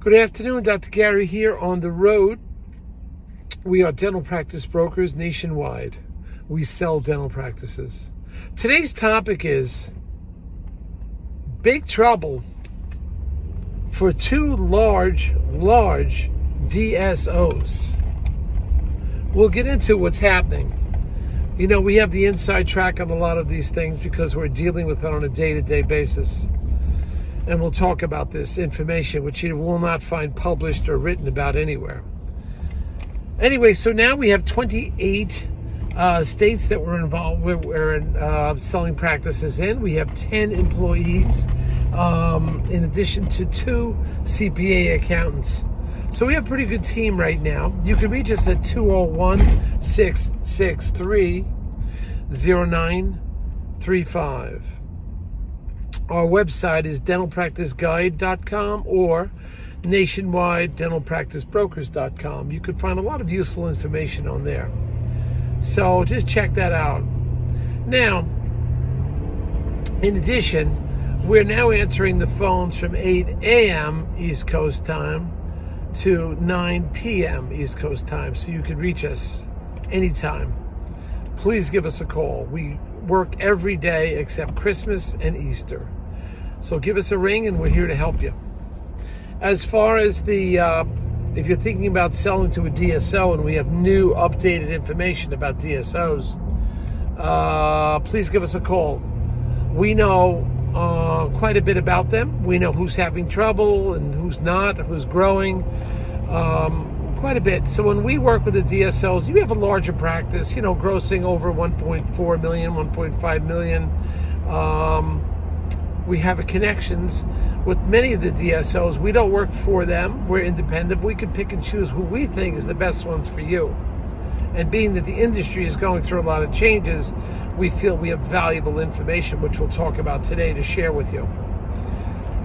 Good afternoon, Dr. Gary here on the road. We are dental practice brokers nationwide. We sell dental practices. Today's topic is big trouble for two large, large DSOs. We'll get into what's happening. You know, we have the inside track on a lot of these things because we're dealing with it on a day to day basis. And we'll talk about this information, which you will not find published or written about anywhere. Anyway, so now we have 28 uh, states that we're involved with, we're in, uh, selling practices in. We have 10 employees, um, in addition to two CPA accountants. So we have a pretty good team right now. You can reach us at 201 663 0935. Our website is dentalpracticeguide.com or nationwide dentalpracticebrokers.com. You could find a lot of useful information on there. So just check that out. Now, in addition, we're now answering the phones from 8 a.m. East Coast time to 9 p.m. East Coast time, so you can reach us anytime. Please give us a call. We work every day except Christmas and Easter. So give us a ring and we're here to help you. As far as the, uh, if you're thinking about selling to a DSO and we have new updated information about DSOs, uh, please give us a call. We know uh, quite a bit about them. We know who's having trouble and who's not, who's growing, um, quite a bit. So when we work with the DSOs, you have a larger practice, you know, grossing over 1.4 million, 1.5 million. Um, we have connections with many of the DSOs. We don't work for them. We're independent. We can pick and choose who we think is the best ones for you. And being that the industry is going through a lot of changes, we feel we have valuable information, which we'll talk about today to share with you.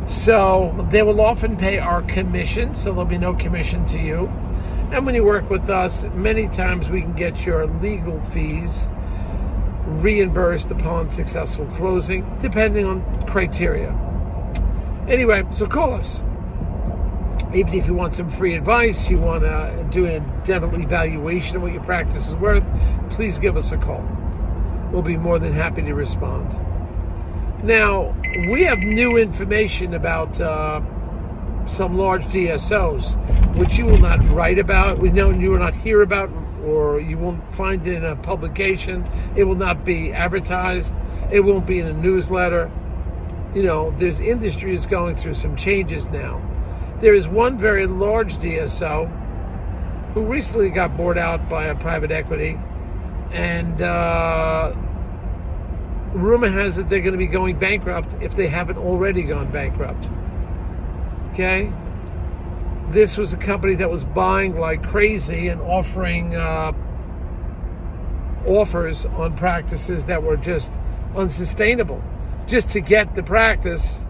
So they will often pay our commission, so there'll be no commission to you. And when you work with us, many times we can get your legal fees reimbursed upon successful closing, depending on criteria. Anyway, so call us. Even if you want some free advice, you want to do a dental evaluation of what your practice is worth, please give us a call. We'll be more than happy to respond. Now, we have new information about uh, some large DSOs, which you will not write about. We know you will not hear about, or you won't find it in a publication. It will not be advertised. It won't be in a newsletter. You know, this industry is going through some changes now. There is one very large DSO who recently got bought out by a private equity, and uh, rumor has it they're going to be going bankrupt if they haven't already gone bankrupt. Okay? This was a company that was buying like crazy and offering uh, offers on practices that were just unsustainable just to get the practice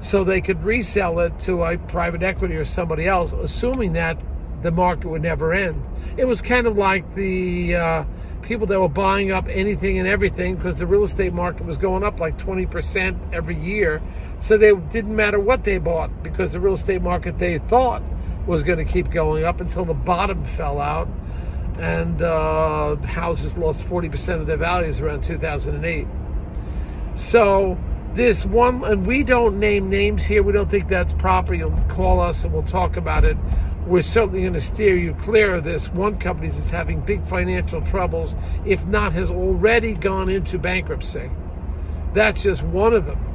so they could resell it to a private equity or somebody else, assuming that the market would never end. It was kind of like the uh, people that were buying up anything and everything because the real estate market was going up like 20% every year. So they didn't matter what they bought because the real estate market they thought was going to keep going up until the bottom fell out and uh, houses lost 40% of their values around 2008. So this one, and we don't name names here. We don't think that's proper. You'll call us and we'll talk about it. We're certainly going to steer you clear of this. One company is having big financial troubles, if not has already gone into bankruptcy. That's just one of them.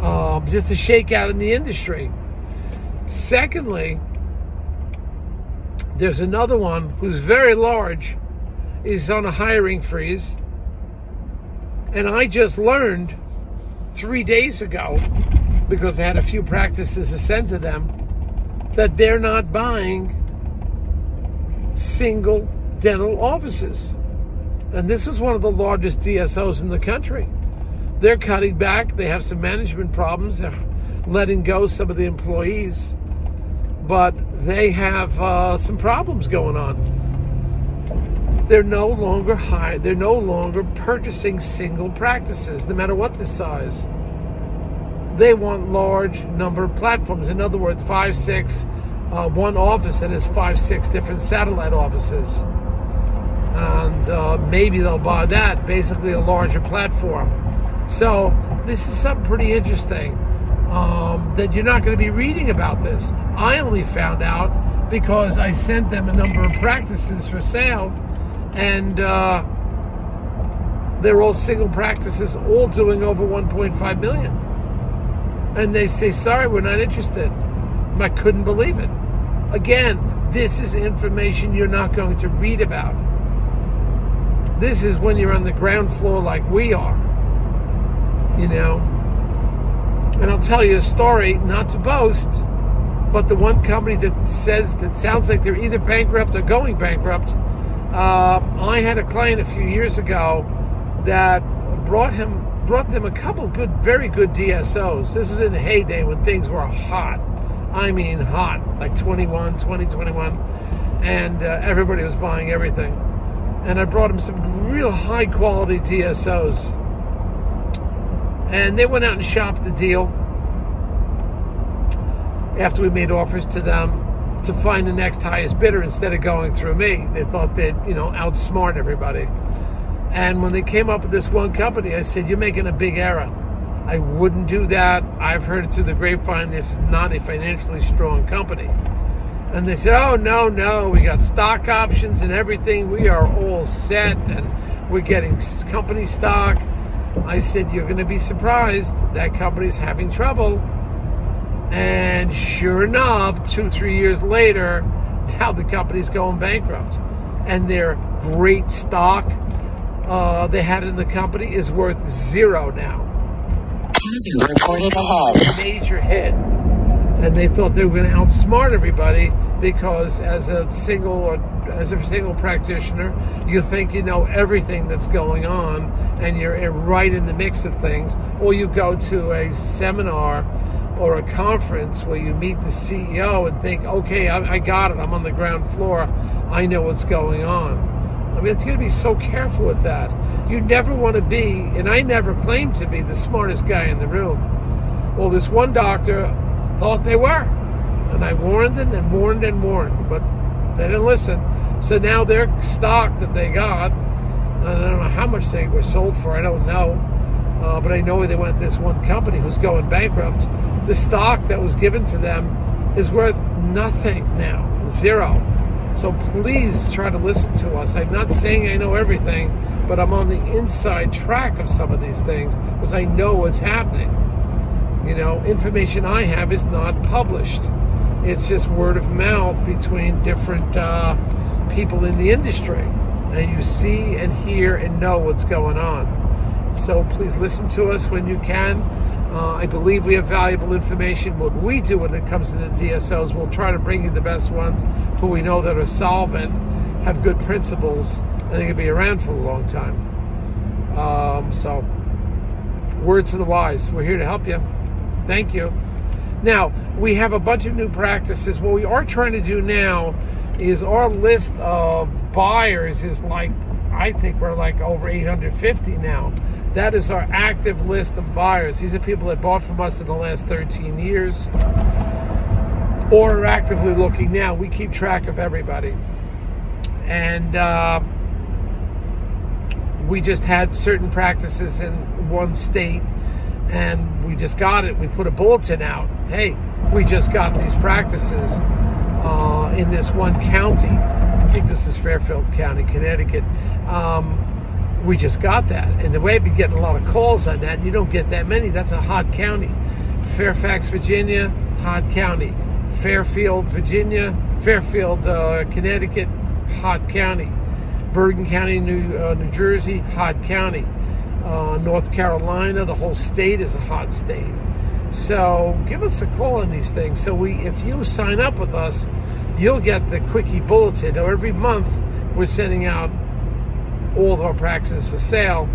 Um, just a shakeout in the industry. Secondly, there's another one who's very large, is on a hiring freeze. And I just learned three days ago, because I had a few practices to send to them, that they're not buying single dental offices. And this is one of the largest DSOs in the country. They're cutting back. They have some management problems. They're letting go some of the employees. But they have uh, some problems going on. They're no longer high. They're no longer purchasing single practices, no matter what the size. they want large number of platforms. In other words, five, six, uh, one office that has five, six different satellite offices. And uh, maybe they'll buy that, basically a larger platform. So this is something pretty interesting um, that you're not going to be reading about this. I only found out because I sent them a number of practices for sale, and uh, they're all single practices, all doing over 1.5 million. And they say, sorry, we're not interested. I couldn't believe it. Again, this is information you're not going to read about. This is when you're on the ground floor like we are. You know? And I'll tell you a story, not to boast, but the one company that says, that sounds like they're either bankrupt or going bankrupt. Uh, I had a client a few years ago that brought him brought them a couple good, very good DSOs. This is in the heyday when things were hot. I mean hot, like 21, 20, 21. And uh, everybody was buying everything. And I brought him some real high quality DSOs. And they went out and shopped the deal after we made offers to them to find the next highest bidder instead of going through me. They thought they'd, you know, outsmart everybody. And when they came up with this one company, I said, You're making a big error. I wouldn't do that. I've heard it through the grapevine. This is not a financially strong company. And they said, Oh, no, no. We got stock options and everything. We are all set and we're getting company stock. I said, You're going to be surprised. That company's having trouble. And sure enough, two, three years later, now the company's going bankrupt. And their great stock uh, they had in the company is worth zero now. Major hit. And they thought they were going to outsmart everybody because as a single or as a single practitioner, you think you know everything that's going on and you're right in the mix of things, or you go to a seminar or a conference where you meet the CEO and think, okay, I, I got it, I'm on the ground floor, I know what's going on. I mean, it's going to be so careful with that. You never want to be, and I never claimed to be the smartest guy in the room. Well, this one doctor thought they were. And I warned them and warned and warned, but they didn't listen. So now their stock that they got, I don't know how much they were sold for, I don't know. Uh, but I know they went this one company who's going bankrupt. The stock that was given to them is worth nothing now, zero. So please try to listen to us. I'm not saying I know everything, but I'm on the inside track of some of these things because I know what's happening. You know, information I have is not published. It's just word of mouth between different uh, people in the industry. And you see and hear and know what's going on. So please listen to us when you can. Uh, I believe we have valuable information. What we do when it comes to the DSOs, we'll try to bring you the best ones who we know that are solvent, have good principles, and they can be around for a long time. Um, so, word to the wise. We're here to help you. Thank you. Now, we have a bunch of new practices. What we are trying to do now is our list of buyers is like, I think we're like over 850 now. That is our active list of buyers. These are people that bought from us in the last 13 years or are actively looking now. We keep track of everybody. And uh, we just had certain practices in one state and we just got it. We put a bulletin out. Hey, we just got these practices uh, in this one county. I think this is Fairfield County, Connecticut. Um, we just got that. And the way I've been getting a lot of calls on that, you don't get that many. That's a hot county. Fairfax, Virginia, hot county. Fairfield, Virginia, Fairfield, uh, Connecticut, hot county. Bergen County, New, uh, New Jersey, hot county. Uh, North Carolina, the whole state is a hot state. So give us a call on these things. So we, if you sign up with us, you'll get the quickie bulletin. Now every month we're sending out all of our practices for sale,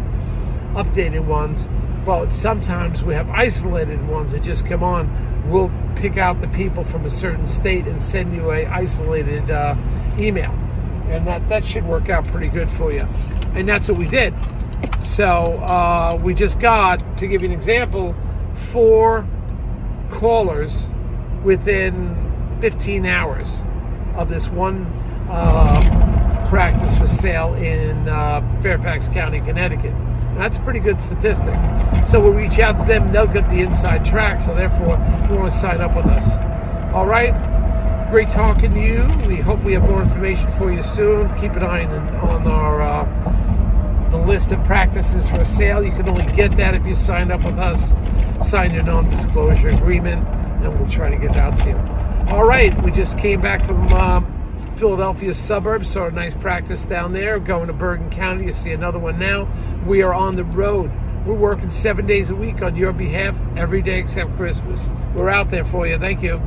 updated ones. But sometimes we have isolated ones that just come on. We'll pick out the people from a certain state and send you a isolated uh, email, and that that should work out pretty good for you. And that's what we did. So uh, we just got to give you an example four callers within 15 hours of this one uh, practice for sale in uh, Fairfax County, Connecticut. That's a pretty good statistic. So we'll reach out to them, they'll get the inside track, so therefore you want to sign up with us. All right? Great talking to you. We hope we have more information for you soon. Keep an eye on, our uh, the list of practices for sale. You can only get that if you signed up with us, sign your non-disclosure agreement, and we'll try to get out to you. All right, we just came back from um, Philadelphia suburbs, saw a nice practice down there. Going to Bergen County, you see another one now. We are on the road. We're working seven days a week on your behalf, every day except Christmas. We're out there for you. Thank you.